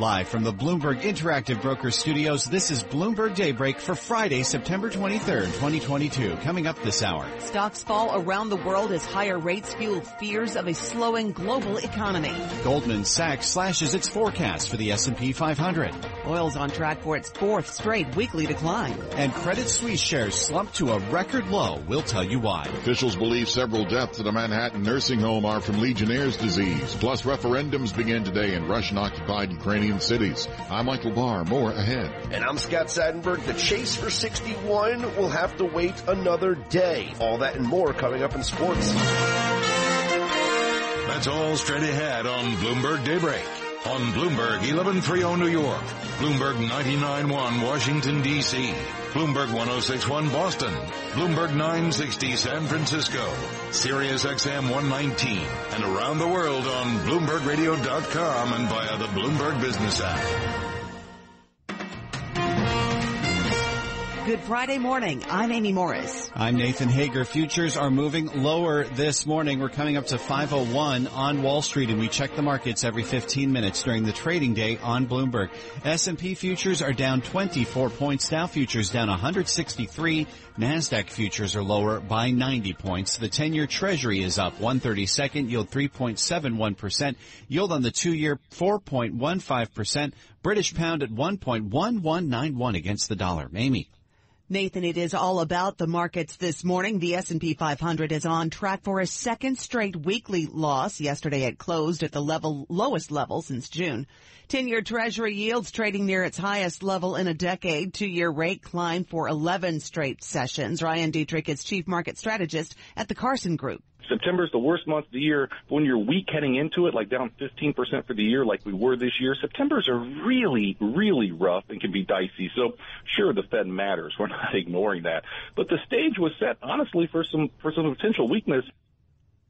Live from the Bloomberg Interactive Broker Studios, this is Bloomberg Daybreak for Friday, September 23rd, 2022. Coming up this hour. Stocks fall around the world as higher rates fuel fears of a slowing global economy. Goldman Sachs slashes its forecast for the S&P 500. Oil's on track for its fourth straight weekly decline. And Credit Suisse shares slump to a record low. We'll tell you why. Officials believe several deaths at a Manhattan nursing home are from Legionnaire's disease. Plus referendums begin today in Russian-occupied Ukrainian cities. I'm Michael Barr. More ahead. And I'm Scott Seidenberg. The chase for 61 will have to wait another day. All that and more coming up in sports. That's all straight ahead on Bloomberg Daybreak. On Bloomberg 1130 New York, Bloomberg 991 Washington DC, Bloomberg 1061 Boston, Bloomberg 960 San Francisco, Sirius XM 119, and around the world on BloombergRadio.com and via the Bloomberg Business app. Good Friday morning. I'm Amy Morris. I'm Nathan Hager. Futures are moving lower this morning. We're coming up to 501 on Wall Street and we check the markets every 15 minutes during the trading day on Bloomberg. S&P futures are down 24 points. Dow futures down 163. NASDAQ futures are lower by 90 points. The 10-year treasury is up 132nd, yield 3.71%. Yield on the two-year 4.15%. British pound at 1.1191 against the dollar. Amy. Nathan, it is all about the markets this morning. The S&P 500 is on track for a second straight weekly loss. Yesterday it closed at the level, lowest level since June. 10-year treasury yields trading near its highest level in a decade. Two-year rate climbed for 11 straight sessions. Ryan Detrick is chief market strategist at the Carson Group. September is the worst month of the year. But when you're weak heading into it, like down 15% for the year, like we were this year, September's are really, really rough and can be dicey. So sure, the Fed matters. We're not ignoring that. But the stage was set, honestly, for some, for some potential weakness.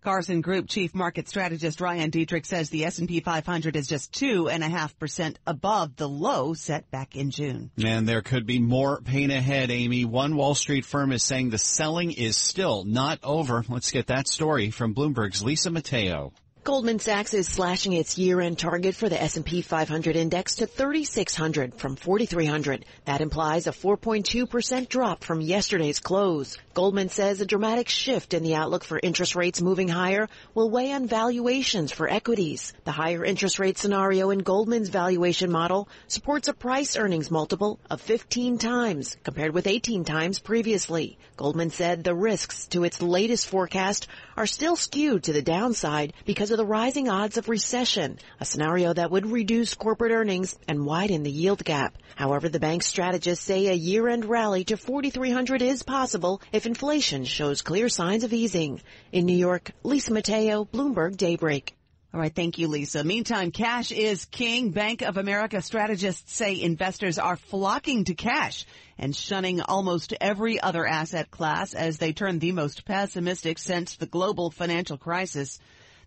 Carson Group Chief Market Strategist Ryan Detrick says the S&P 500 is just two and a half percent above the low set back in June. And there could be more pain ahead, Amy. One Wall Street firm is saying the selling is still not over. Let's get that story from Bloomberg's Lisa Mateo. Goldman Sachs is slashing its year-end target for the S&P 500 index to 3600 from 4300. That implies a 4.2% drop from yesterday's close. Goldman says a dramatic shift in the outlook for interest rates moving higher will weigh on valuations for equities. The higher interest rate scenario in Goldman's valuation model supports a price earnings multiple of 15 times compared with 18 times previously. Goldman said the risks to its latest forecast are still skewed to the downside because of the rising odds of recession, a scenario that would reduce corporate earnings and widen the yield gap. However, the bank's strategists say a year-end rally to 4,300 is possible if inflation shows clear signs of easing. In New York, Lisa Mateo, Bloomberg Daybreak. All right. Thank you, Lisa. Meantime, cash is king. Bank of America strategists say investors are flocking to cash and shunning almost every other asset class as they turn the most pessimistic since the global financial crisis.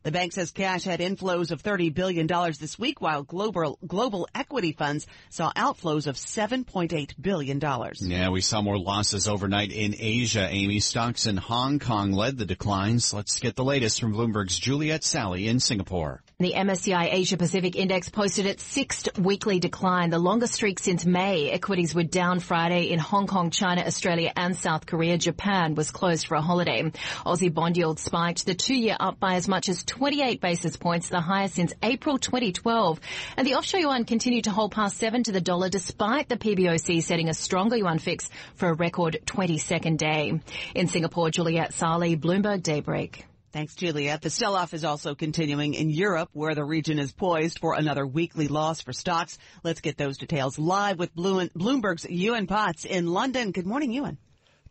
The bank says cash had inflows of $30 billion this week, while global, global equity funds saw outflows of $7.8 billion. Yeah, we saw more losses overnight in Asia. Amy, stocks in Hong Kong led the declines. Let's get the latest from Bloomberg's Juliet Saly in Singapore. The MSCI Asia Pacific Index posted its sixth weekly decline, the longest streak since May. Equities were down Friday in Hong Kong, China, Australia and South Korea. Japan was closed for a holiday. Aussie bond yield spiked, the two-year up by as much as 28 basis points, the highest since April 2012. And the offshore yuan continued to hold past seven to the dollar despite the PBOC setting a stronger yuan fix for a record 22nd day. In Singapore, Juliet Saly, Bloomberg Daybreak. Thanks, Juliet. The sell-off is also continuing in Europe, where the region is poised for another weekly loss for stocks. Let's get those details live with Bloomberg's Ewan Potts in London. Good morning, Ewan.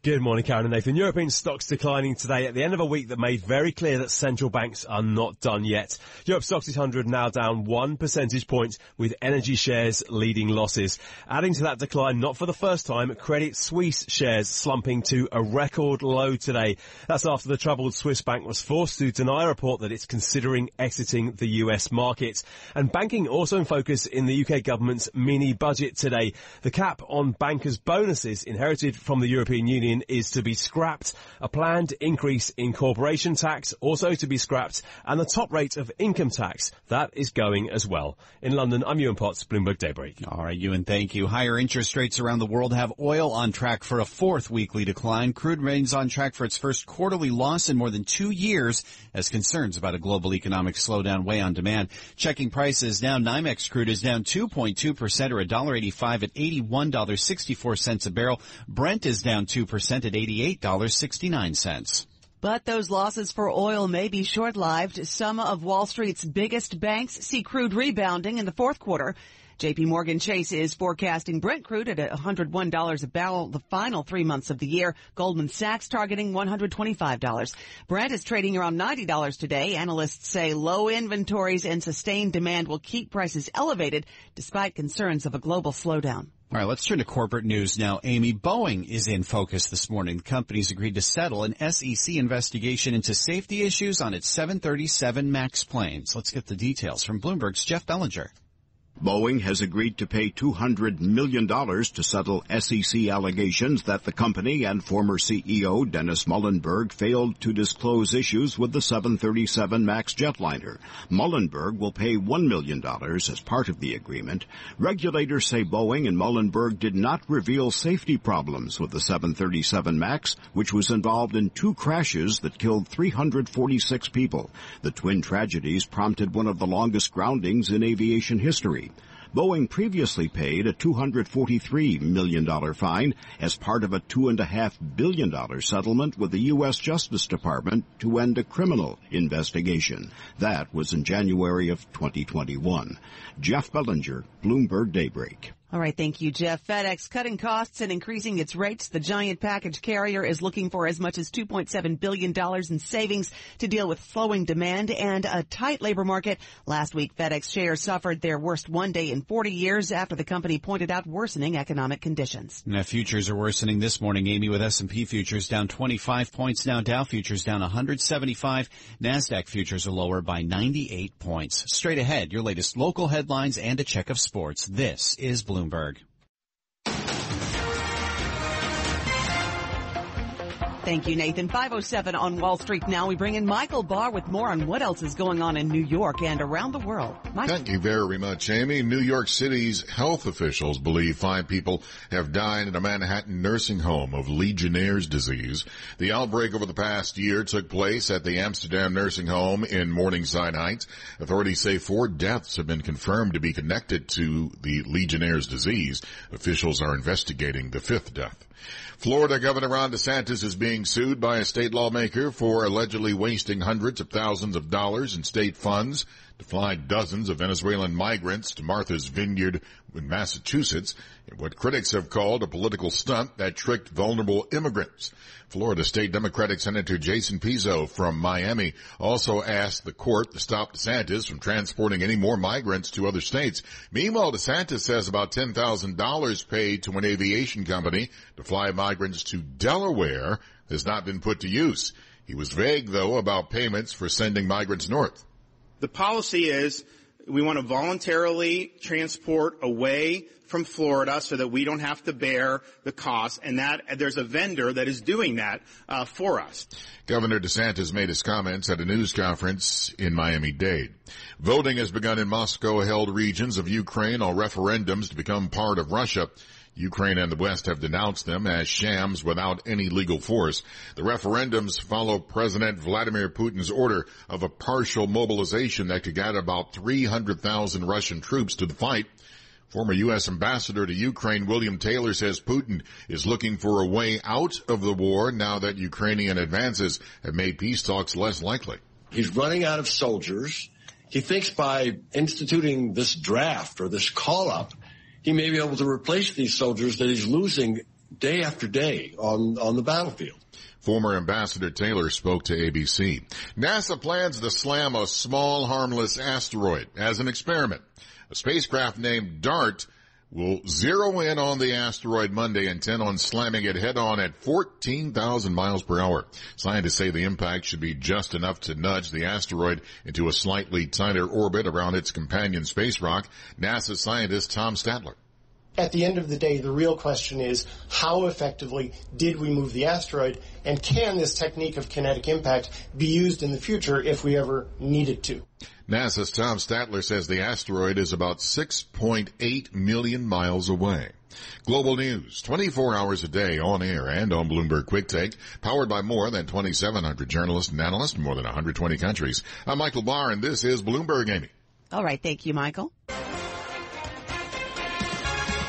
Good morning, Karen and Nathan. European stocks declining today at the end of a week that made very clear that central banks are not done yet. Europe Stoxx 600 now down one percentage point with energy shares leading losses. Adding to that decline, not for the first time, Credit Suisse shares slumping to a record low today. That's after the troubled Swiss bank was forced to deny a report that it's considering exiting the US market. And banking also in focus in the UK government's mini budget today. The cap on bankers' bonuses inherited from the European Union is to be scrapped, a planned increase in corporation tax also to be scrapped, and the top rate of income tax, that is going as well. In London, I'm Ewan Potts, Bloomberg Daybreak. All right, Ewan, thank you. Higher interest rates around the world have oil on track for a fourth weekly decline. Crude remains on track for its first quarterly loss in more than two years as concerns about a global economic slowdown weigh on demand. Checking prices now, NYMEX crude is down 2.2% or $1.85 at $81.64 a barrel. Brent is down 2% percent at $88.69. But those losses for oil may be short-lived. Some of Wall Street's biggest banks see crude rebounding in the fourth quarter. JP Morgan Chase is forecasting Brent crude at $101 a barrel the final three months of the year. Goldman Sachs targeting $125. Brent is trading around $90 today. Analysts say low inventories and sustained demand will keep prices elevated despite concerns of a global slowdown. All right, let's turn to corporate news now. Amy, Boeing is in focus this morning. The company's agreed to settle an SEC investigation into safety issues on its 737 MAX planes. Let's get the details from Bloomberg's Jeff Bellinger. Boeing has agreed to pay $200 million to settle SEC allegations that the company and former CEO Dennis Muilenburg failed to disclose issues with the 737 MAX jetliner. Muilenburg will pay $1 million as part of the agreement. Regulators say Boeing and Muilenburg did not reveal safety problems with the 737 MAX, which was involved in two crashes that killed 346 people. The twin tragedies prompted one of the longest groundings in aviation history. Boeing previously paid a $243 million fine as part of a $2.5 billion settlement with the U.S. Justice Department to end a criminal investigation. That was in January of 2021. Jeff Bellinger, Bloomberg Daybreak. All right, thank you, Jeff. FedEx cutting costs and increasing its rates. The giant package carrier is looking for as much as $2.7 billion in savings to deal with slowing demand and a tight labor market. Last week, FedEx shares suffered their worst one day in 40 years after the company pointed out worsening economic conditions. Now, futures are worsening this morning, Amy, with S&P futures down 25 points now. Dow futures down 175. NASDAQ futures are lower by 98 points. Straight ahead, your latest local headlines and a check of sports. This is Bloomberg. Bloomberg. Thank you, Nathan. 507 on Wall Street now. We bring in Michael Barr with more on what else is going on in New York and around the world. Michael. Thank you very much, Amy. New York City's health officials believe five people have died in a Manhattan nursing home of Legionnaire's disease. The outbreak over the past year took place at the Amsterdam nursing home in Morningside Heights. Authorities say four deaths have been confirmed to be connected to the Legionnaire's disease. Officials are investigating the fifth death. Florida Governor Ron DeSantis is being sued by a state lawmaker for allegedly wasting hundreds of thousands of dollars in state funds fly dozens of Venezuelan migrants to Martha's Vineyard in Massachusetts in what critics have called a political stunt that tricked vulnerable immigrants. Florida State Democratic Senator Jason Pizzo from Miami also asked the court to stop DeSantis from transporting any more migrants to other states. Meanwhile, DeSantis says about $10,000 paid to an aviation company to fly migrants to Delaware has not been put to use. He was vague, though, about payments for sending migrants north. The policy is we want to voluntarily transport away from Florida so that we don't have to bear the cost, and that there's a vendor that is doing that uh, for us. Governor DeSantis made his comments at a news conference in Miami-Dade. Voting has begun in Moscow-held regions of Ukraine on referendums to become part of Russia. Ukraine and the West have denounced them as shams without any legal force. The referendums follow President Vladimir Putin's order of a partial mobilization that could get about 300,000 Russian troops to the fight. Former U.S. Ambassador to Ukraine William Taylor says Putin is looking for a way out of the war now that Ukrainian advances have made peace talks less likely. He's running out of soldiers. He thinks by instituting this draft or this call up, he may be able to replace these soldiers that he's losing day after day on, on the battlefield. Former Ambassador Taylor spoke to ABC. NASA plans to slam a small harmless asteroid as an experiment. A spacecraft named DART will zero in on the asteroid Monday, intent on slamming it head on at 14,000 miles per hour. Scientists say the impact should be just enough to nudge the asteroid into a slightly tighter orbit around its companion space rock. NASA scientist Tom Statler at the end of the day, the real question is how effectively did we move the asteroid and can this technique of kinetic impact be used in the future if we ever need it to? NASA's Tom Statler says the asteroid is about 6.8 million miles away. Global news, 24 hours a day on air and on Bloomberg Quick Take, powered by more than 2,700 journalists and analysts in more than 120 countries. I'm Michael Barr and this is Bloomberg Amy. All right. Thank you, Michael.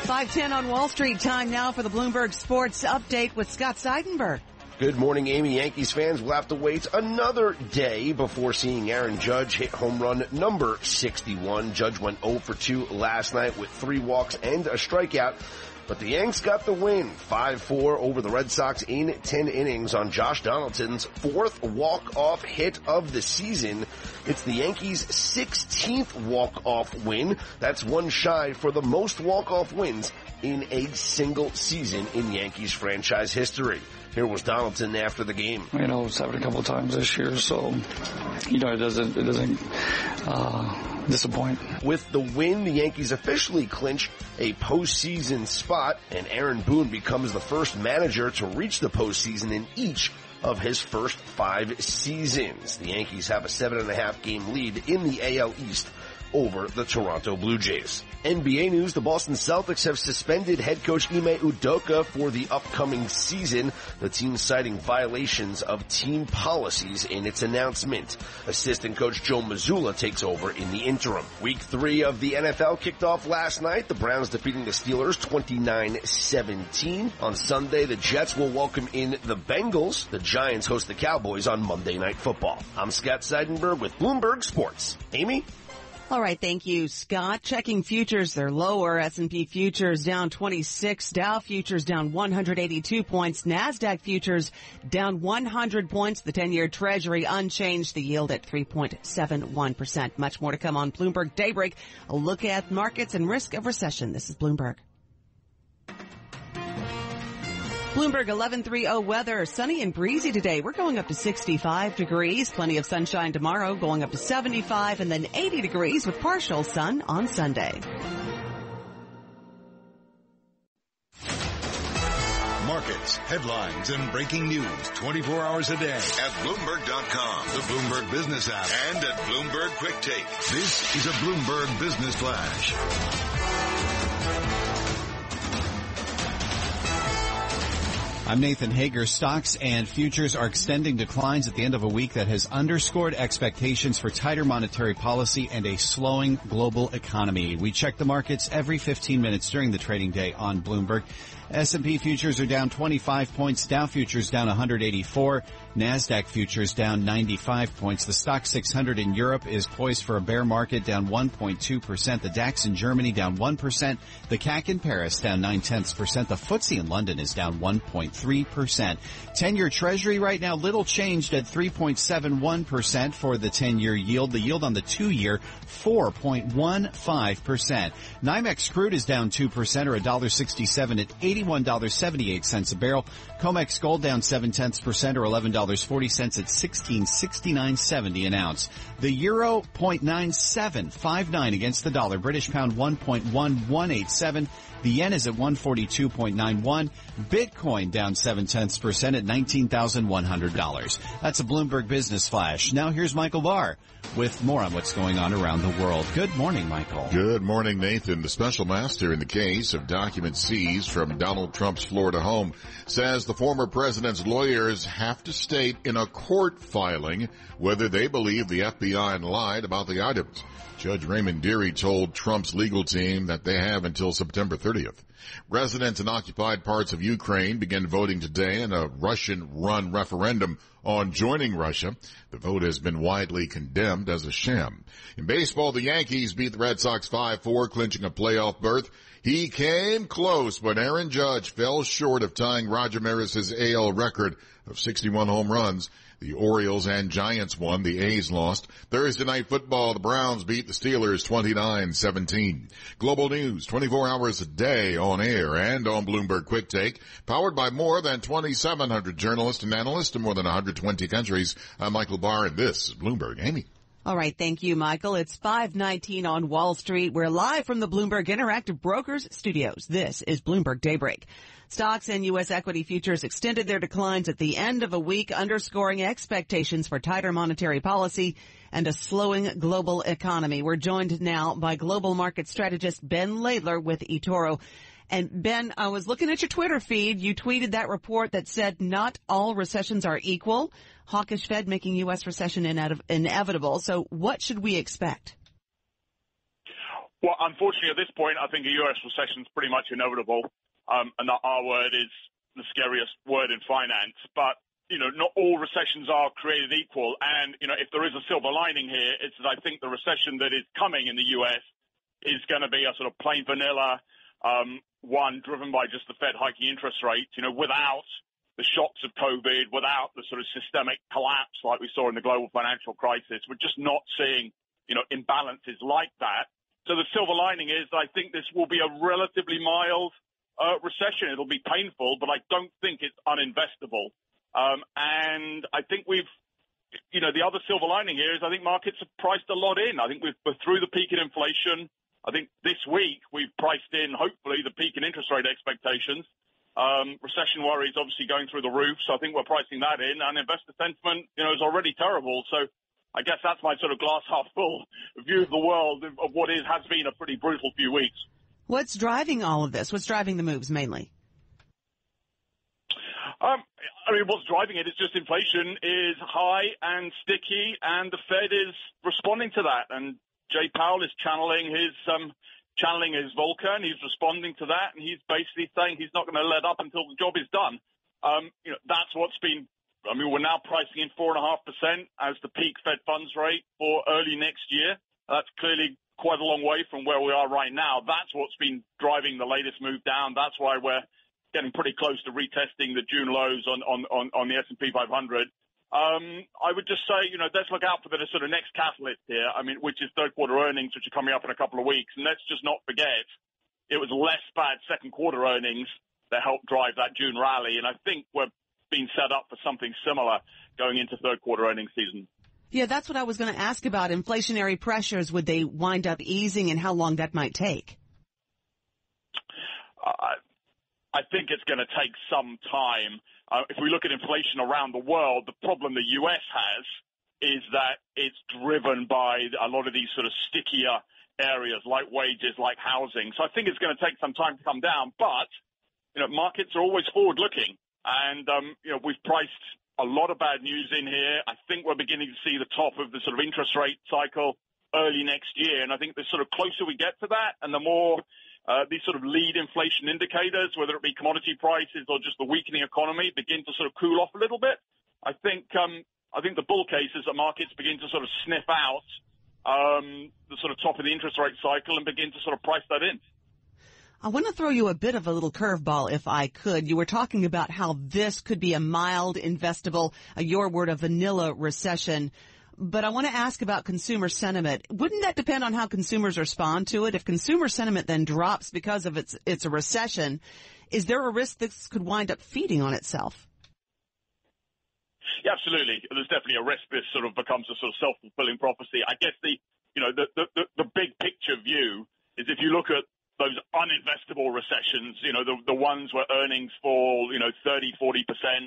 510 on Wall Street. Time now for the Bloomberg Sports Update with Scott Seidenberg. Good morning, Amy. Yankees fans will have to wait another day before seeing Aaron Judge hit home run number 61. Judge went 0 for 2 last night with three walks and a strikeout. But the Yanks got the win, 5-4 over the Red Sox in 10 innings on Josh Donaldson's fourth walk-off hit of the season. It's the Yankees' 16th walk-off win. That's one shy for the most walk-off wins in a single season in Yankees franchise history. Here was Donaldson after the game. You know, it's happened a couple of times this year, so you know it doesn't it doesn't uh, disappoint. With the win, the Yankees officially clinch a postseason spot, and Aaron Boone becomes the first manager to reach the postseason in each of his first five seasons. The Yankees have a seven and a half game lead in the AL East over the Toronto Blue Jays. NBA news, the Boston Celtics have suspended head coach Ime Udoka for the upcoming season, the team citing violations of team policies in its announcement. Assistant coach Joe Mazzulla takes over in the interim. Week three of the NFL kicked off last night, the Browns defeating the Steelers 29-17. On Sunday, the Jets will welcome in the Bengals. The Giants host the Cowboys on Monday Night Football. I'm Scott Seidenberg with Bloomberg Sports. Amy? All right, thank you, Scott. Checking futures, they're lower. S&P futures down 26, Dow futures down 182 points, Nasdaq futures down 100 points, the 10-year Treasury unchanged, the yield at 3.71%. Much more to come on Bloomberg Daybreak. A look at markets and risk of recession. This is Bloomberg. Bloomberg 1130 weather, sunny and breezy today. We're going up to 65 degrees, plenty of sunshine tomorrow, going up to 75 and then 80 degrees with partial sun on Sunday. Markets, headlines, and breaking news 24 hours a day at Bloomberg.com, the Bloomberg Business app, and at Bloomberg Quick Take. This is a Bloomberg Business Flash. I'm Nathan Hager. Stocks and futures are extending declines at the end of a week that has underscored expectations for tighter monetary policy and a slowing global economy. We check the markets every 15 minutes during the trading day on Bloomberg. S&P futures are down 25 points, Dow futures down 184, Nasdaq futures down 95 points. The Stoxx 600 in Europe is poised for a bear market down 1.2%. The DAX in Germany down 1%. The CAC in Paris down 9 tenths percent. The FTSE in London is down 1.3%. 10-year treasury right now little changed at 3.71% for the 10-year yield. The yield on the 2-year 4.15%. NYMEX crude is down 2% or $1.67 at $81.78 a barrel. COMEX gold down 7 tenths percent or $11.40 at 1669.70 an ounce. The euro 0.9759 against the dollar. British pound 1.1187. The yen is at 142.91. Bitcoin down 7 tenths percent at $19,100. That's a Bloomberg Business Flash. Now here's Michael Barr with more on what's going on around the world. Good morning, Michael. Good morning, Nathan. The special master in the case of documents seized from Donald Trump's Florida home says the former president's lawyers have to state in a court filing whether they believe the FBI lied about the items. Judge Raymond Dearie told Trump's legal team that they have until September 30th. Residents in occupied parts of Ukraine begin voting today in a Russian-run referendum on joining Russia. The vote has been widely condemned as a sham. In baseball, the Yankees beat the Red Sox 5-4, clinching a playoff berth. He came close, but Aaron Judge fell short of tying Roger Maris's AL record of 61 home runs. The Orioles and Giants won. The A's lost. Thursday night football, the Browns beat the Steelers 29-17. Global news 24 hours a day on air and on Bloomberg Quick Take, powered by more than 2,700 journalists and analysts in more than 120 countries. I'm Michael Barr and this is Bloomberg. Amy. All right. Thank you, Michael. It's 519 on Wall Street. We're live from the Bloomberg Interactive Brokers studios. This is Bloomberg Daybreak. Stocks and U.S. equity futures extended their declines at the end of a week, underscoring expectations for tighter monetary policy and a slowing global economy. We're joined now by global market strategist Ben Laidler with eToro. And Ben, I was looking at your Twitter feed. You tweeted that report that said not all recessions are equal. Hawkish Fed making U.S. recession inevitable. So what should we expect? Well, unfortunately, at this point, I think a U.S. recession is pretty much inevitable. Um, and the R word is the scariest word in finance. But, you know, not all recessions are created equal. And, you know, if there is a silver lining here, it's that I think the recession that is coming in the U.S. is going to be a sort of plain vanilla um, one driven by just the Fed hiking interest rates, you know, without the shocks of COVID, without the sort of systemic collapse like we saw in the global financial crisis. We're just not seeing, you know, imbalances like that. So the silver lining is I think this will be a relatively mild uh, recession. It'll be painful, but I don't think it's uninvestable. Um, and I think we've, you know, the other silver lining here is I think markets have priced a lot in. I think we've, we're through the peak in inflation. I think this week we've priced in, hopefully, the peak in interest rate expectations. Um, recession worries obviously going through the roof, so I think we're pricing that in. And investor sentiment, you know, is already terrible. So I guess that's my sort of glass half full view of the world of what is has been a pretty brutal few weeks. What's driving all of this? What's driving the moves mainly? Um, I mean, what's driving it is just inflation is high and sticky, and the Fed is responding to that. And Jay Powell is channeling his um, channeling his Volcker. He's responding to that, and he's basically saying he's not going to let up until the job is done. Um, you know, that's what's been. I mean, we're now pricing in four and a half percent as the peak Fed funds rate for early next year. That's clearly quite a long way from where we are right now. That's what's been driving the latest move down. That's why we're getting pretty close to retesting the June lows on on on, on the S&P 500. Um, I would just say, you know, let's look out for the sort of next catalyst here. I mean, which is third quarter earnings, which are coming up in a couple of weeks, and let's just not forget it was less bad second quarter earnings that helped drive that June rally, and I think we're being set up for something similar going into third quarter earnings season. Yeah, that's what I was going to ask about. Inflationary pressures, would they wind up easing and how long that might take? Uh, I think it's going to take some time. Uh, if we look at inflation around the world, the problem the U.S. has is that it's driven by a lot of these sort of stickier areas like wages, like housing. So I think it's going to take some time to come down. But, you know, markets are always forward looking. And, um, you know, we've priced a lot of bad news in here. I think we're beginning to see the top of the sort of interest rate cycle early next year. And I think the sort of closer we get to that and the more uh, these sort of lead inflation indicators, whether it be commodity prices or just the weakening economy, begin to sort of cool off a little bit. I think um, I think the bull case is that markets begin to sort of sniff out um, the sort of top of the interest rate cycle and begin to sort of price that in. I want to throw you a bit of a little curveball if I could. You were talking about how this could be a mild investable, your word, a vanilla recession. But I want to ask about consumer sentiment. Wouldn't that depend on how consumers respond to it? If consumer sentiment then drops because of its, it's a recession, is there a risk this could wind up feeding on itself? Yeah, absolutely. There's definitely a risk this sort of becomes a sort of self-fulfilling prophecy. I guess the, you know, the, the, the big picture view is if you look at those uninvestable recessions, you know, the, the ones where earnings fall, you know, 30, 40%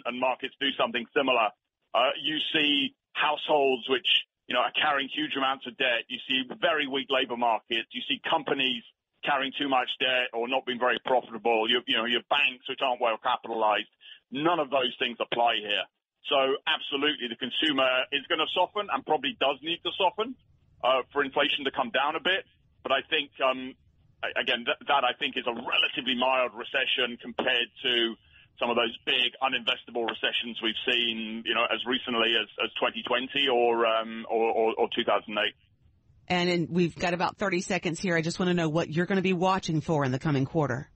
and markets do something similar. Uh, you see households which, you know, are carrying huge amounts of debt. You see very weak labor markets. You see companies carrying too much debt or not being very profitable. You, you know, your banks which aren't well capitalized. None of those things apply here. So absolutely, the consumer is going to soften and probably does need to soften uh, for inflation to come down a bit. But I think, um, again, th- that I think is a relatively mild recession compared to some of those big uninvestable recessions we've seen, you know, as recently as, as 2020 or, um, or, or, or 2008. And in, we've got about 30 seconds here. I just want to know what you're going to be watching for in the coming quarter.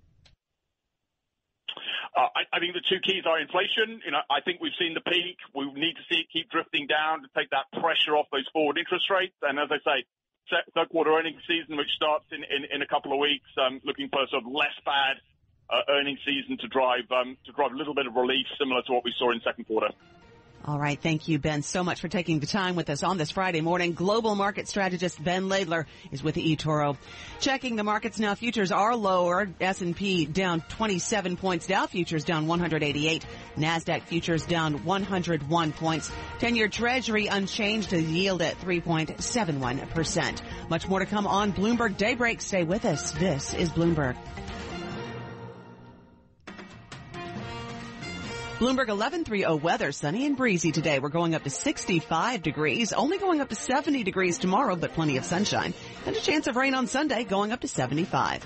Uh, I, I think the two keys are inflation. You know, I think we've seen the peak. We need to see it keep drifting down to take that pressure off those forward interest rates. And as I say, third quarter earnings season, which starts in, in, a couple of weeks, um, looking for a sort of less bad uh, earnings season to drive um, to drive a little bit of relief, similar to what we saw in second quarter. All right. Thank you, Ben, so much for taking the time with us on this Friday morning. Global market strategist Ben Laidler is with eToro. Checking the markets now. Futures are lower. S&P down 27 points. Dow futures down 188. NASDAQ futures down 101 points. 10-year treasury unchanged. A yield at 3.71%. Much more to come on Bloomberg Daybreak. Stay with us. This is Bloomberg. Bloomberg 1130 weather, sunny and breezy today. We're going up to 65 degrees, only going up to 70 degrees tomorrow, but plenty of sunshine. And a chance of rain on Sunday, going up to 75.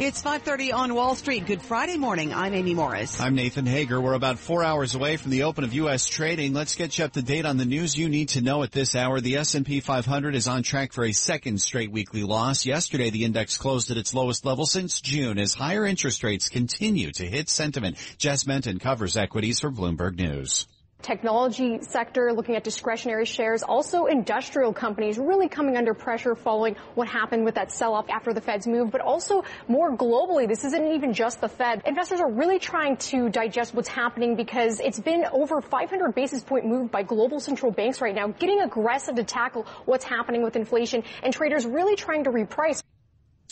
It's 5:30 on Wall Street. Good Friday morning. I'm Amy Morris. I'm Nathan Hager. We're about 4 hours away from the open of US trading. Let's get you up to date on the news you need to know at this hour. The S&P 500 is on track for a second straight weekly loss. Yesterday the index closed at its lowest level since June as higher interest rates continue to hit sentiment. Jess Menton covers equities for Bloomberg News technology sector, looking at discretionary shares, also industrial companies really coming under pressure following what happened with that sell-off after the Fed's move, but also more globally. This isn't even just the Fed. Investors are really trying to digest what's happening because it's been over 500 basis point move by global central banks right now, getting aggressive to tackle what's happening with inflation and traders really trying to reprice.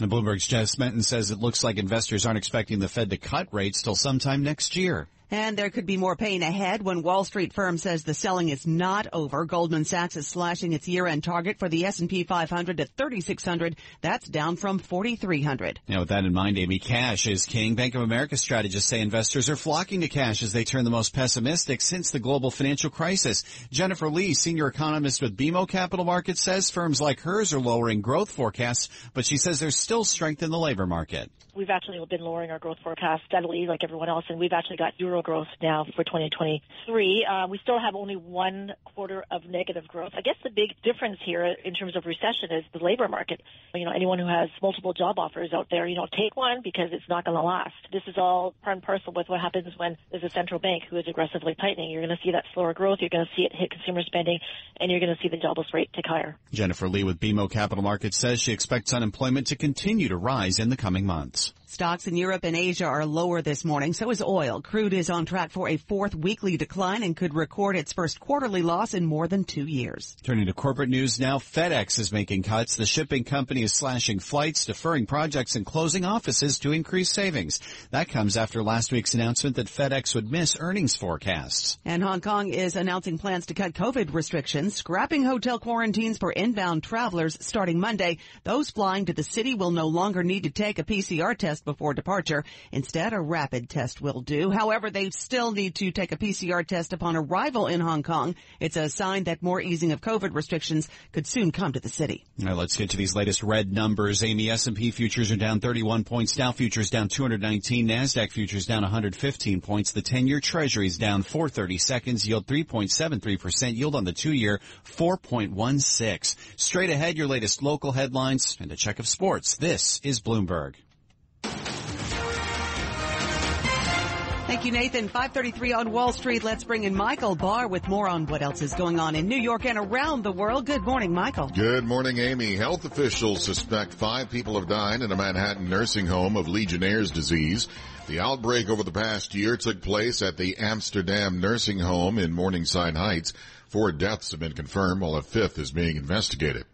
And Bloomberg's Jess Menton says it looks like investors aren't expecting the Fed to cut rates till sometime next year. And there could be more pain ahead when Wall Street firm says the selling is not over. Goldman Sachs is slashing its year-end target for the S&P 500 to 3,600. That's down from 4,300. Now, with that in mind, Amy, cash is king. Bank of America strategists say investors are flocking to cash as they turn the most pessimistic since the global financial crisis. Jennifer Lee, senior economist with BMO Capital Markets, says firms like hers are lowering growth forecasts, but she says there's still strength in the labor market. We've actually been lowering our growth forecast steadily, like everyone else, and we've actually got zero growth now for 2023. Uh, we still have only one quarter of negative growth. I guess the big difference here in terms of recession is the labor market. You know, anyone who has multiple job offers out there, you know, take one because it's not going to last. This is all part and parcel with what happens when there's a central bank who is aggressively tightening. You're going to see that slower growth. You're going to see it hit consumer spending, and you're going to see the jobless rate tick higher. Jennifer Lee with BMO Capital Markets says she expects unemployment to continue to rise in the coming months. Stocks in Europe and Asia are lower this morning. So is oil. Crude is on track for a fourth weekly decline and could record its first quarterly loss in more than two years. Turning to corporate news now, FedEx is making cuts. The shipping company is slashing flights, deferring projects, and closing offices to increase savings. That comes after last week's announcement that FedEx would miss earnings forecasts. And Hong Kong is announcing plans to cut COVID restrictions, scrapping hotel quarantines for inbound travelers starting Monday. Those flying to the city will no longer need to take a PCR test test before departure. Instead, a rapid test will do. However, they still need to take a PCR test upon arrival in Hong Kong. It's a sign that more easing of COVID restrictions could soon come to the city. Right, let's get to these latest red numbers. Amy, S&P futures are down 31 points. Dow futures down 219. NASDAQ futures down 115 points. The 10-year treasury is down 430 seconds. Yield 3.73%. Yield on the two-year 4.16. Straight ahead, your latest local headlines and a check of sports. This is Bloomberg. Thank you, Nathan. 533 on Wall Street. Let's bring in Michael Barr with more on what else is going on in New York and around the world. Good morning, Michael. Good morning, Amy. Health officials suspect five people have died in a Manhattan nursing home of Legionnaire's disease. The outbreak over the past year took place at the Amsterdam nursing home in Morningside Heights. Four deaths have been confirmed while a fifth is being investigated.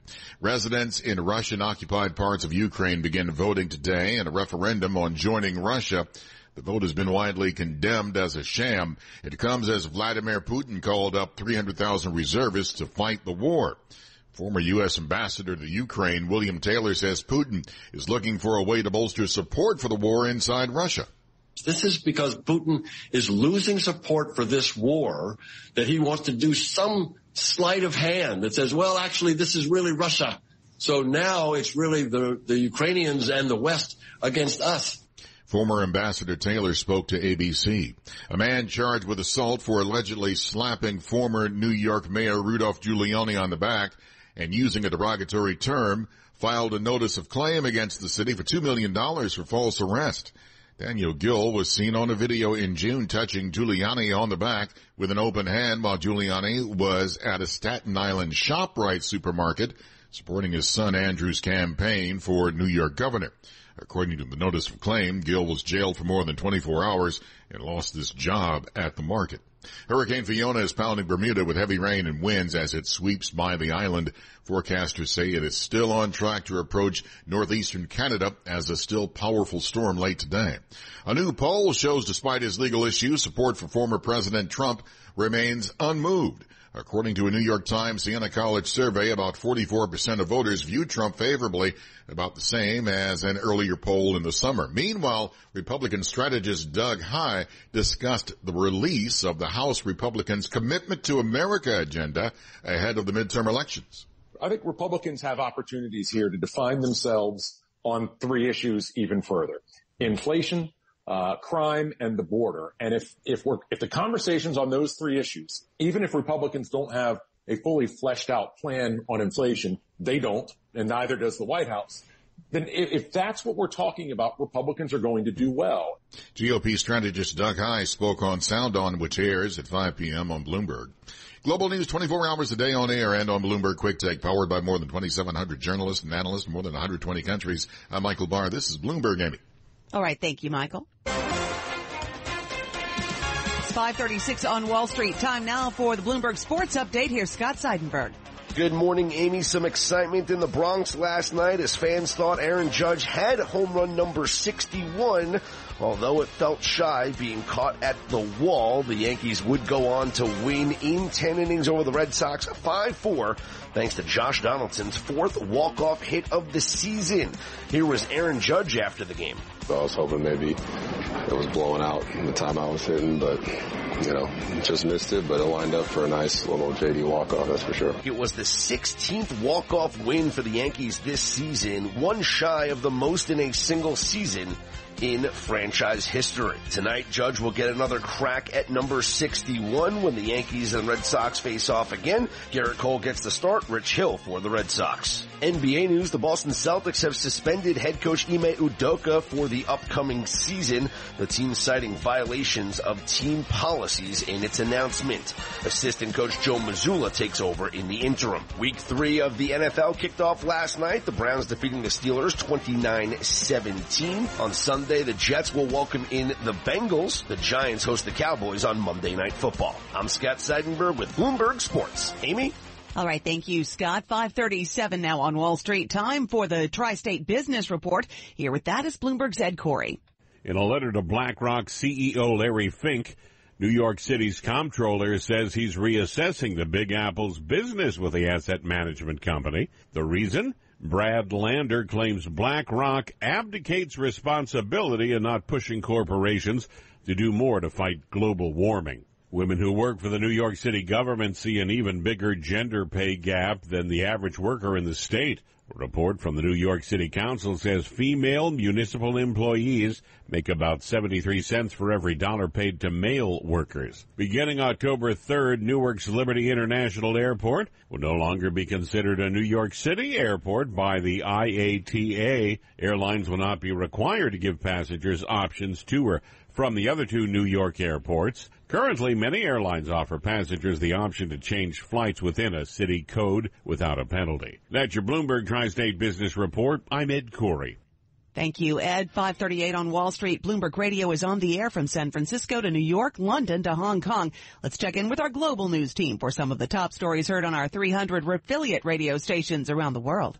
Residents in Russian occupied parts of Ukraine begin voting today in a referendum on joining Russia. The vote has been widely condemned as a sham. It comes as Vladimir Putin called up 300,000 reservists to fight the war. Former U.S. Ambassador to Ukraine, William Taylor, says Putin is looking for a way to bolster support for the war inside Russia. This is because Putin is losing support for this war that he wants to do some sleight of hand that says, well, actually, this is really Russia. So now it's really the, the Ukrainians and the West against us. Former Ambassador Taylor spoke to ABC. A man charged with assault for allegedly slapping former New York Mayor Rudolph Giuliani on the back and using a derogatory term filed a notice of claim against the city for $2 million for false arrest. Daniel Gill was seen on a video in June touching Giuliani on the back with an open hand while Giuliani was at a Staten Island ShopRite supermarket supporting his son Andrew's campaign for New York governor. According to the notice of claim, Gill was jailed for more than 24 hours and lost his job at the market. Hurricane Fiona is pounding Bermuda with heavy rain and winds as it sweeps by the island. Forecasters say it is still on track to approach northeastern Canada as a still powerful storm late today. A new poll shows despite his legal issues, support for former President Trump remains unmoved. According to a New York Times Siena College survey, about 44% of voters view Trump favorably, about the same as an earlier poll in the summer. Meanwhile, Republican strategist Doug Heye discussed the release of the House Republicans' Commitment to America agenda ahead of the midterm elections. I think Republicans have opportunities here to define themselves on three issues even further. Inflation, uh, crime and the border. And if, if we're, if the conversations on those three issues, even if Republicans don't have a fully fleshed out plan on inflation, they don't, and neither does the White House. Then if that's what we're talking about, Republicans are going to do well. GOP strategist Doug Heye spoke on Sound On, which airs at 5 p.m. on Bloomberg. Global news 24 hours a day on air and on Bloomberg Quick Take, powered by more than 2,700 journalists and analysts in more than 120 countries. I'm Michael Barr. This is Bloomberg Amy. All right. Thank you, Michael. It's 536 on Wall Street. Time now for the Bloomberg Sports Update. Here's Scott Seidenberg. Good morning, Amy. Some excitement in the Bronx last night as fans thought Aaron Judge had home run number 61. Although it felt shy being caught at the wall, the Yankees would go on to win in 10 innings over the Red Sox 5-4 thanks to Josh Donaldson's fourth walk-off hit of the season. Here was Aaron Judge after the game. I was hoping maybe it was blowing out in the time I was hitting, but you know, just missed it, but it lined up for a nice little JD walk-off, that's for sure. It was the 16th walk-off win for the Yankees this season, one shy of the most in a single season in franchise history. Tonight, Judge will get another crack at number 61 when the Yankees and Red Sox face off again. Gerrit Cole gets the start, Rich Hill for the Red Sox. NBA news, the Boston Celtics have suspended head coach Ime Udoka for the upcoming season. The team citing violations of team policies in its announcement. Assistant coach Joe Mazzulla takes over in the interim. Week three of the NFL kicked off last night. The Browns defeating the Steelers 29-17. On Sunday, the Jets will welcome in the Bengals. The Giants host the Cowboys on Monday Night Football. I'm Scott Seidenberg with Bloomberg Sports. Amy? All right. Thank you, Scott. 537 now on Wall Street. Time for the Tri-State Business Report. Here with that is Bloomberg's Ed Corey. In a letter to BlackRock CEO Larry Fink, New York City's comptroller says he's reassessing the Big Apple's business with the asset management company. The reason? Brad Lander claims BlackRock abdicates responsibility in not pushing corporations to do more to fight global warming. Women who work for the New York City government see an even bigger gender pay gap than the average worker in the state. A report from the New York City Council says female municipal employees make about 73 cents for every dollar paid to male workers. Beginning October 3rd, Newark's Liberty International Airport will no longer be considered a New York City airport by the IATA. Airlines will not be required to give passengers options to or from the other two New York airports. Currently, many airlines offer passengers the option to change flights within a city code without a penalty. That's your Bloomberg Tri-State Business Report. I'm Ed Corey. Thank you, Ed. 538 on Wall Street. Bloomberg Radio is on the air from San Francisco to New York, London to Hong Kong. Let's check in with our global news team for some of the top stories heard on our 300 affiliate radio stations around the world.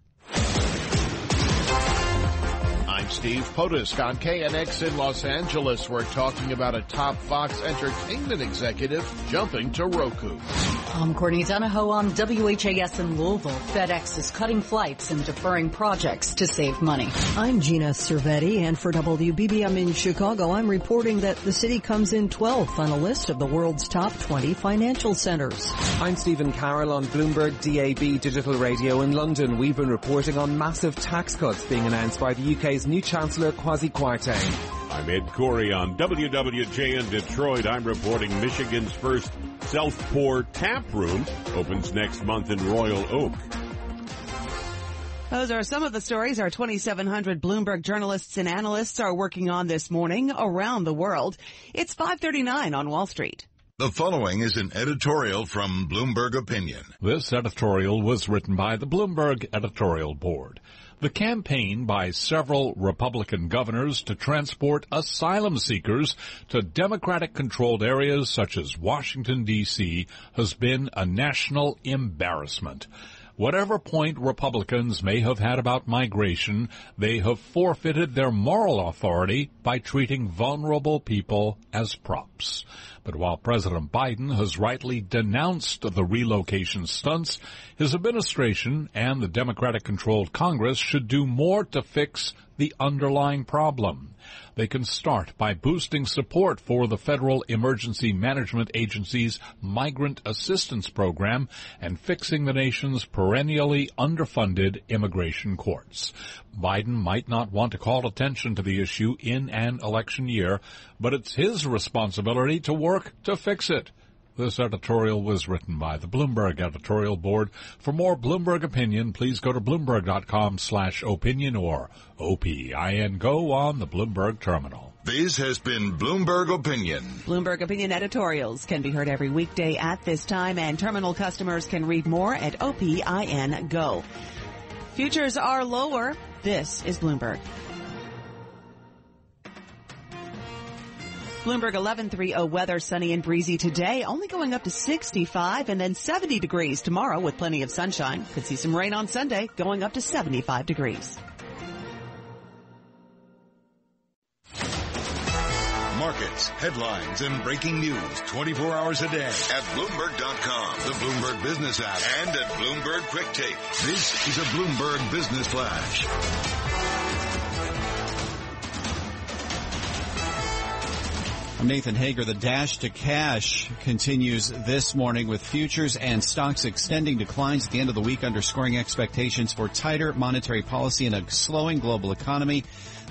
I'm Steve Potusk on KNX in Los Angeles. We're talking about a top Fox Entertainment executive jumping to Roku. I'm Courtney Donahoe on WHAS in Louisville. FedEx is cutting flights and deferring projects to save money. I'm Gina Cervetti, and for WBB, I'm in Chicago. I'm reporting that the city comes in 12th on a list of the world's top 20 financial centers. I'm Stephen Carroll on Bloomberg DAB Digital Radio in London. We've been reporting on massive tax cuts being announced by the UK's new Chancellor Kwasi Kwarteng. I'm Ed Corey on WWJ in Detroit. I'm reporting Michigan's first self-pour tap room opens next month in Royal Oak. Those are some of the stories our 2,700 Bloomberg journalists and analysts are working on this morning around the world. It's 539 on Wall Street. The following is an editorial from Bloomberg Opinion. This editorial was written by the Bloomberg Editorial Board. The campaign by several Republican governors to transport asylum seekers to Democratic controlled areas such as Washington DC has been a national embarrassment. Whatever point Republicans may have had about migration, they have forfeited their moral authority by treating vulnerable people as props. But while President Biden has rightly denounced the relocation stunts, his administration and the Democratic controlled Congress should do more to fix the underlying problem. They can start by boosting support for the Federal Emergency Management Agency's Migrant Assistance Program and fixing the nation's perennially underfunded immigration courts. Biden might not want to call attention to the issue in an election year, but it's his responsibility to work to fix it. This editorial was written by the Bloomberg editorial board. For more Bloomberg opinion, please go to bloomberg.com slash opinion or OPIN go on the Bloomberg terminal. This has been Bloomberg Opinion. Bloomberg Opinion editorials can be heard every weekday at this time, and terminal customers can read more at OPIN Go. Futures are lower. This is Bloomberg. Bloomberg 1130 weather sunny and breezy today, only going up to 65 and then 70 degrees tomorrow with plenty of sunshine. Could see some rain on Sunday, going up to 75 degrees. Markets, headlines, and breaking news 24 hours a day at Bloomberg.com, the Bloomberg Business app, and at Bloomberg Quick Take. This is a Bloomberg Business Flash. I'm Nathan Hager. The dash to cash continues this morning with futures and stocks extending declines at the end of the week, underscoring expectations for tighter monetary policy and a slowing global economy.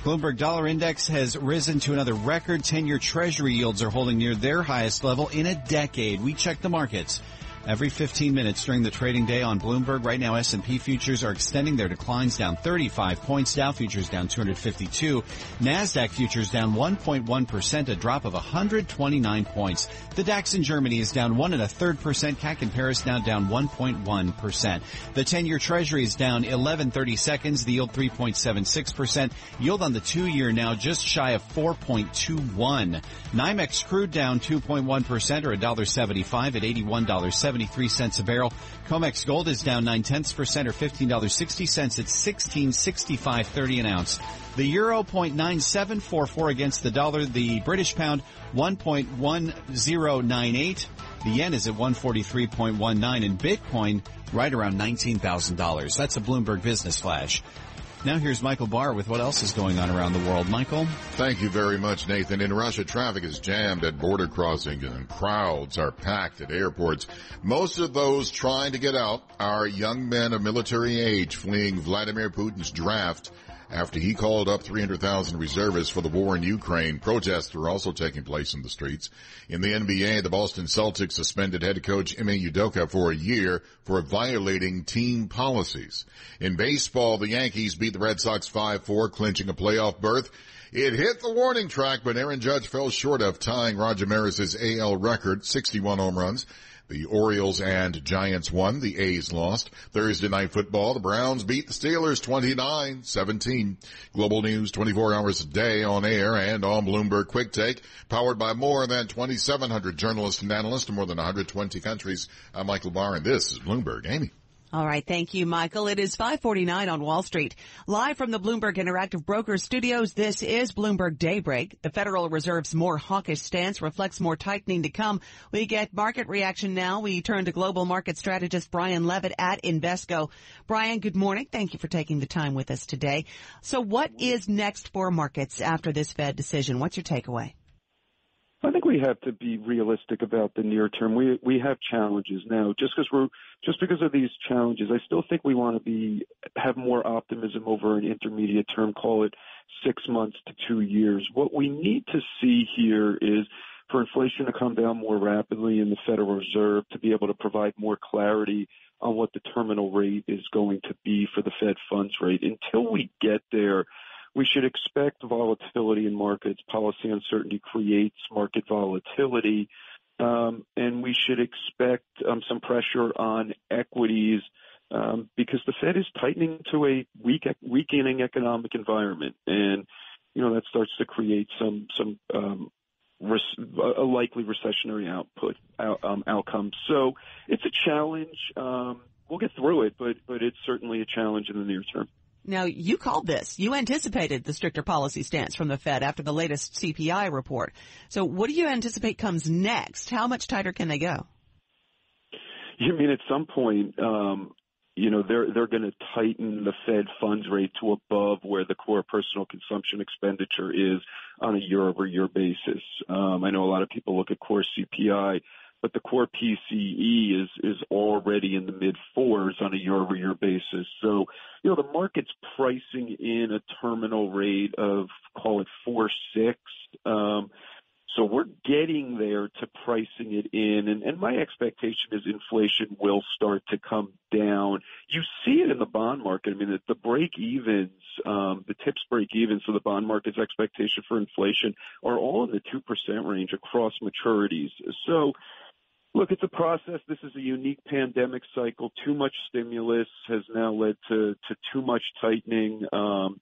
Bloomberg Dollar Index has risen to another record. 10-year Treasury yields are holding near their highest level in a decade. We check the markets every 15 minutes during the trading day on Bloomberg. Right now, S&P futures are extending their declines down 35 points. Dow futures down 252. NASDAQ futures down 1.1%, a drop of 129 points. The DAX in Germany is down one and a third percent. CAC in Paris now down 1.1%. The 10-year Treasury is down 11.30 seconds. The yield 3.76%. Yield on the two-year now just shy of 4.21. NYMEX crude down 2.1% or $1.75 at $81.70. 73 cents a barrel. Comex gold is down 9 tenths percent or $15.60 at 1665.30 an ounce. The euro 0.9744 against the dollar. The British pound 1.1098. The yen is at 143.19 and Bitcoin right around $19,000. That's a Bloomberg business flash. Now here's Michael Barr with what else is going on around the world. Michael? Thank you very much, Nathan. In Russia, traffic is jammed at border crossings and crowds are packed at airports. Most of those trying to get out are young men of military age fleeing Vladimir Putin's draft after he called up 300,000 reservists for the war in Ukraine. Protests are also taking place in the streets. In the NBA, the Boston Celtics suspended head coach Ime Udoka for a year for violating team policies. In baseball, the Yankees beat the Red Sox 5-4, clinching a playoff berth. It hit the warning track, but Aaron Judge fell short of tying Roger Maris's AL record, 61 home runs. The Orioles and Giants won. The A's lost. Thursday night football. The Browns beat the Steelers 29-17. Global news 24 hours a day on air and on Bloomberg Quick Take. Powered by more than 2,700 journalists and analysts in more than 120 countries. I'm Michael Barr and this is Bloomberg. Amy. All right. Thank you, Michael. It is 549 on Wall Street. Live from the Bloomberg Interactive Brokers studios, this is Bloomberg Daybreak. The Federal Reserve's more hawkish stance reflects more tightening to come. We get market reaction now. We turn to global market strategist Brian Levitt at Invesco. Brian, good morning. Thank you for taking the time with us today. So what is next for markets after this Fed decision? What's your takeaway? I think we have to be realistic about the near term. We we have challenges now. Just because we're just because of these challenges, I still think we want to be have more optimism over an intermediate term. Call it six months to two years. What we need to see here is for inflation to come down more rapidly in the Federal Reserve to be able to provide more clarity on what the terminal rate is going to be for the Fed funds rate. Until we get there, we should expect volatility in markets. Policy uncertainty creates market volatility. Um, and we should expect um, some pressure on equities um, because the Fed is tightening to a weak, weakening economic environment, and you know that starts to create some some um, a likely recessionary output um, outcome. So it's a challenge. Um, we'll get through it, but but it's certainly a challenge in the near term. Now, you called this. You anticipated the stricter policy stance from the Fed after the latest CPI report. So what do you anticipate comes next? How much tighter can they go? You mean at some point, um, you know, they're they're going to tighten the Fed funds rate to above where the core personal consumption expenditure is on a year-over-year basis. Um, I know a lot of people look at core CPI but the core PCE is already in the mid fours on a year-over-year basis. So, you know, the market's pricing in a terminal rate of call it four six. Um, so we're getting there to pricing it in, and, my expectation is inflation will start to come down. You see it in the bond market. I mean, the, the break evens, um, the tips break even, so the bond market's expectation for inflation are all in the two percent range across maturities. So Look, it's a process. This is a unique pandemic cycle. Too much stimulus has now led to, to too much tightening. Um,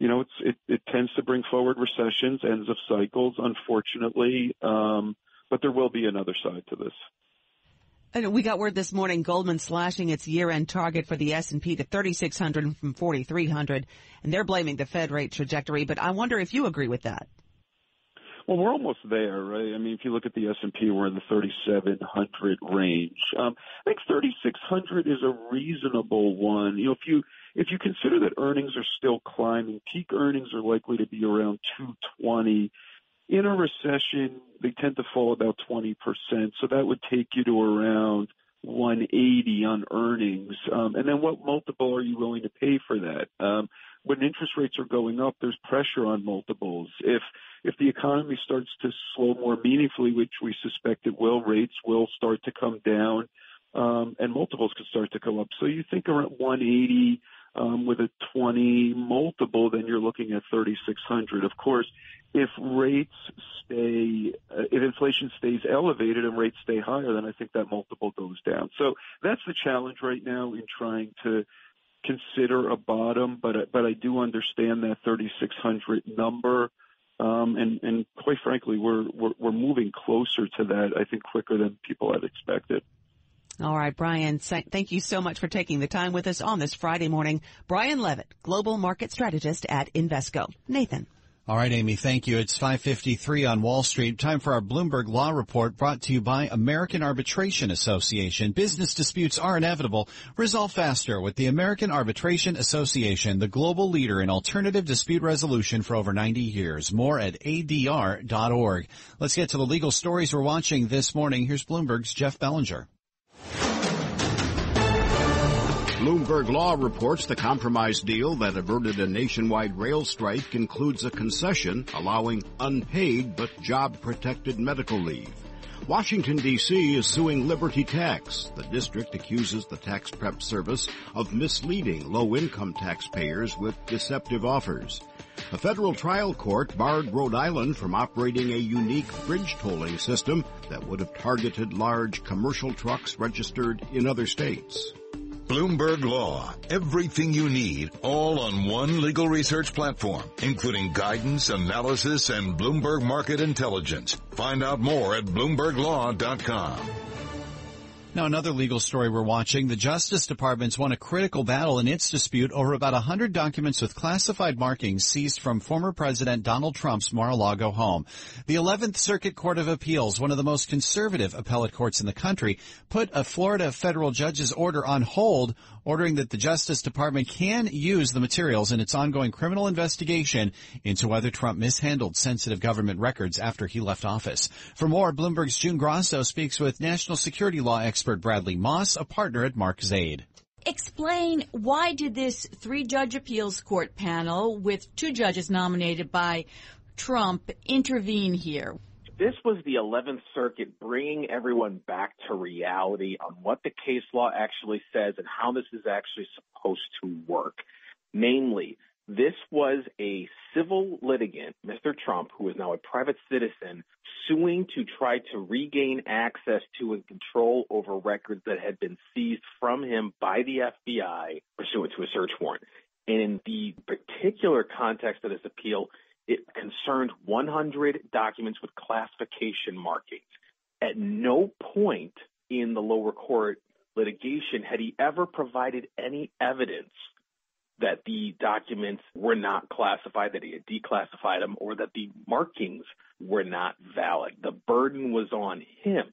you know, it, it tends to bring forward recessions, ends of cycles, unfortunately. Um, but there will be another side to this. And we got word this morning Goldman slashing its year-end target for the S&P to 3600 from 4300 and they're blaming the Fed rate trajectory, but I wonder if you agree with that. Well, we're almost there, right? I mean, if you look at the S&P, we're in the 3,700 range. Um, I think 3,600 is a reasonable one. You know, if you if you consider that earnings are still climbing, peak earnings are likely to be around 220. In a recession, they tend to fall about 20%, so that would take you to around 180 on earnings. Um, and then what multiple are you willing to pay for that? Um, when interest rates are going up, there's pressure on multiples. If if the economy starts to slow more meaningfully, which we suspect it will, rates will start to come down, um, and multiples could start to come up. So you think around 180 um, with a 20 multiple, then you're looking at 3,600. Of course, if rates stay, uh, if inflation stays elevated and rates stay higher, then I think that multiple goes down. So that's the challenge right now in trying to consider a bottom, but but I do understand that 3,600 number. Um, and, and quite frankly, we're, we're, we're moving closer to that, I think, quicker than people had expected. All right, Brian, thank you so much for taking the time with us on this Friday morning. Brian Levitt, Global Market Strategist at Invesco. Nathan. All right, Amy, thank you. It's 553 on Wall Street. Time for our Bloomberg Law Report brought to you by American Arbitration Association. Business disputes are inevitable. Resolve faster with the American Arbitration Association, the global leader in alternative dispute resolution for over 90 years. More at adr.org. Let's get to the legal stories we're watching this morning. Here's Bloomberg's Jeff Bellinger. Bloomberg Law reports the compromise deal that averted a nationwide rail strike includes a concession allowing unpaid but job protected medical leave. Washington DC is suing Liberty Tax. The district accuses the tax prep service of misleading low income taxpayers with deceptive offers. A federal trial court barred Rhode Island from operating a unique bridge tolling system that would have targeted large commercial trucks registered in other states. Bloomberg Law. Everything you need, all on one legal research platform, including guidance, analysis, and Bloomberg Market Intelligence. Find out more at BloombergLaw.com. Now, another legal story we're watching. The Justice Department's won a critical battle in its dispute over about 100 documents with classified markings seized from former President Donald Trump's Mar-a-Lago home. The 11th Circuit Court of Appeals, one of the most conservative appellate courts in the country, put a Florida federal judge's order on hold, ordering that the Justice Department can use the materials in its ongoing criminal investigation into whether Trump mishandled sensitive government records after he left office. For more, Bloomberg's June Grosso speaks with national security law expert expert Bradley Moss, a partner at Mark Zaid. Explain why did this three-judge appeals court panel with two judges nominated by Trump intervene here? This was the 11th Circuit bringing everyone back to reality on what the case law actually says and how this is actually supposed to work. Namely, this was a civil litigant, Mr. Trump, who is now a private citizen, suing to try to regain access to and control over records that had been seized from him by the FBI pursuant to a search warrant. And in the particular context of this appeal, it concerned 100 documents with classification markings. At no point in the lower court litigation had he ever provided any evidence that the documents were not classified, that he had declassified them, or that the markings were not valid. The burden was on him.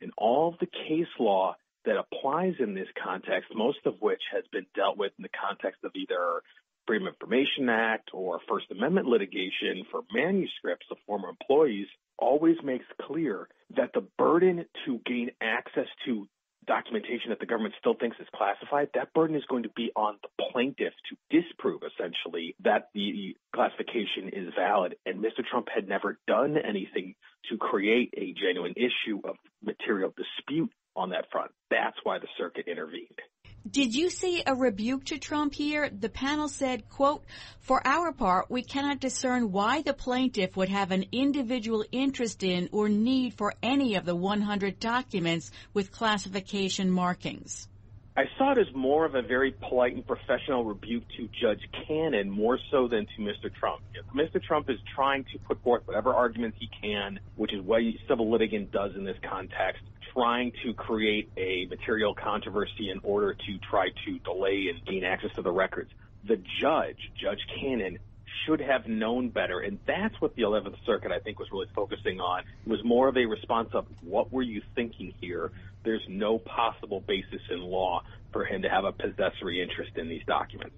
And all of the case law that applies in this context, most of which has been dealt with in the context of either Freedom of Information Act or First Amendment litigation for manuscripts of former employees, always makes clear that the burden to gain access to documentation that the government still thinks is classified, that burden is going to be on the plaintiff to disprove essentially that the classification is valid. And Mr. Trump had never done anything to create a genuine issue of material dispute on that front. That's why the circuit intervened. Did you see a rebuke to Trump here? The panel said, quote, for our part, we cannot discern why the plaintiff would have an individual interest in or need for any of the 100 documents with classification markings. I saw it as more of a very polite and professional rebuke to Judge Cannon more so than to Mr. Trump. Mr. Trump is trying to put forth whatever arguments he can, which is what a civil litigant does in this context, trying to create a material controversy in order to try to delay and gain access to the records. The judge, Judge Cannon, should have known better. And that's what the 11th Circuit, I think, was really focusing on. It was more of a response of what were you thinking here? There's no possible basis in law for him to have a possessory interest in these documents.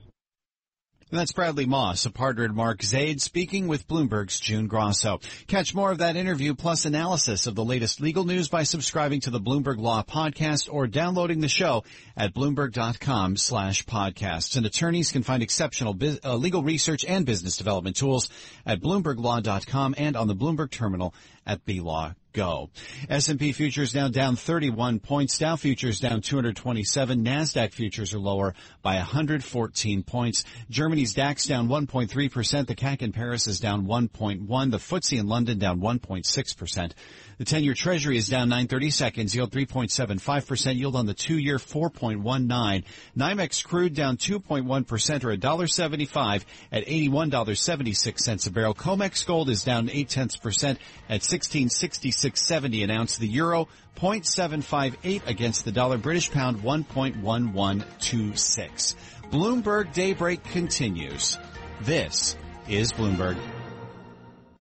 And that's Bradley Moss, a partner at Mark Zaid, speaking with Bloomberg's June Grosso. Catch more of that interview plus analysis of the latest legal news by subscribing to the Bloomberg Law Podcast or downloading the show at bloomberg.com slash podcasts. And attorneys can find exceptional biz- uh, legal research and business development tools at bloomberglaw.com and on the Bloomberg terminal at BLaw go. S&P futures now down 31 points. Dow futures down 227. NASDAQ futures are lower by 114 points. Germany's DAX down 1.3%. The CAC in Paris is down 1.1. The FTSE in London down 1.6%. The 10-year treasury is down 930 seconds, yield 3.75%, yield on the two-year 4.19. NYMEX crude down 2.1% or $1.75 at $81.76 a barrel. COMEX gold is down 8 tenths percent at 1666.70 an ounce. The euro 0.758 against the dollar. British pound 1.1126. Bloomberg Daybreak continues. This is Bloomberg.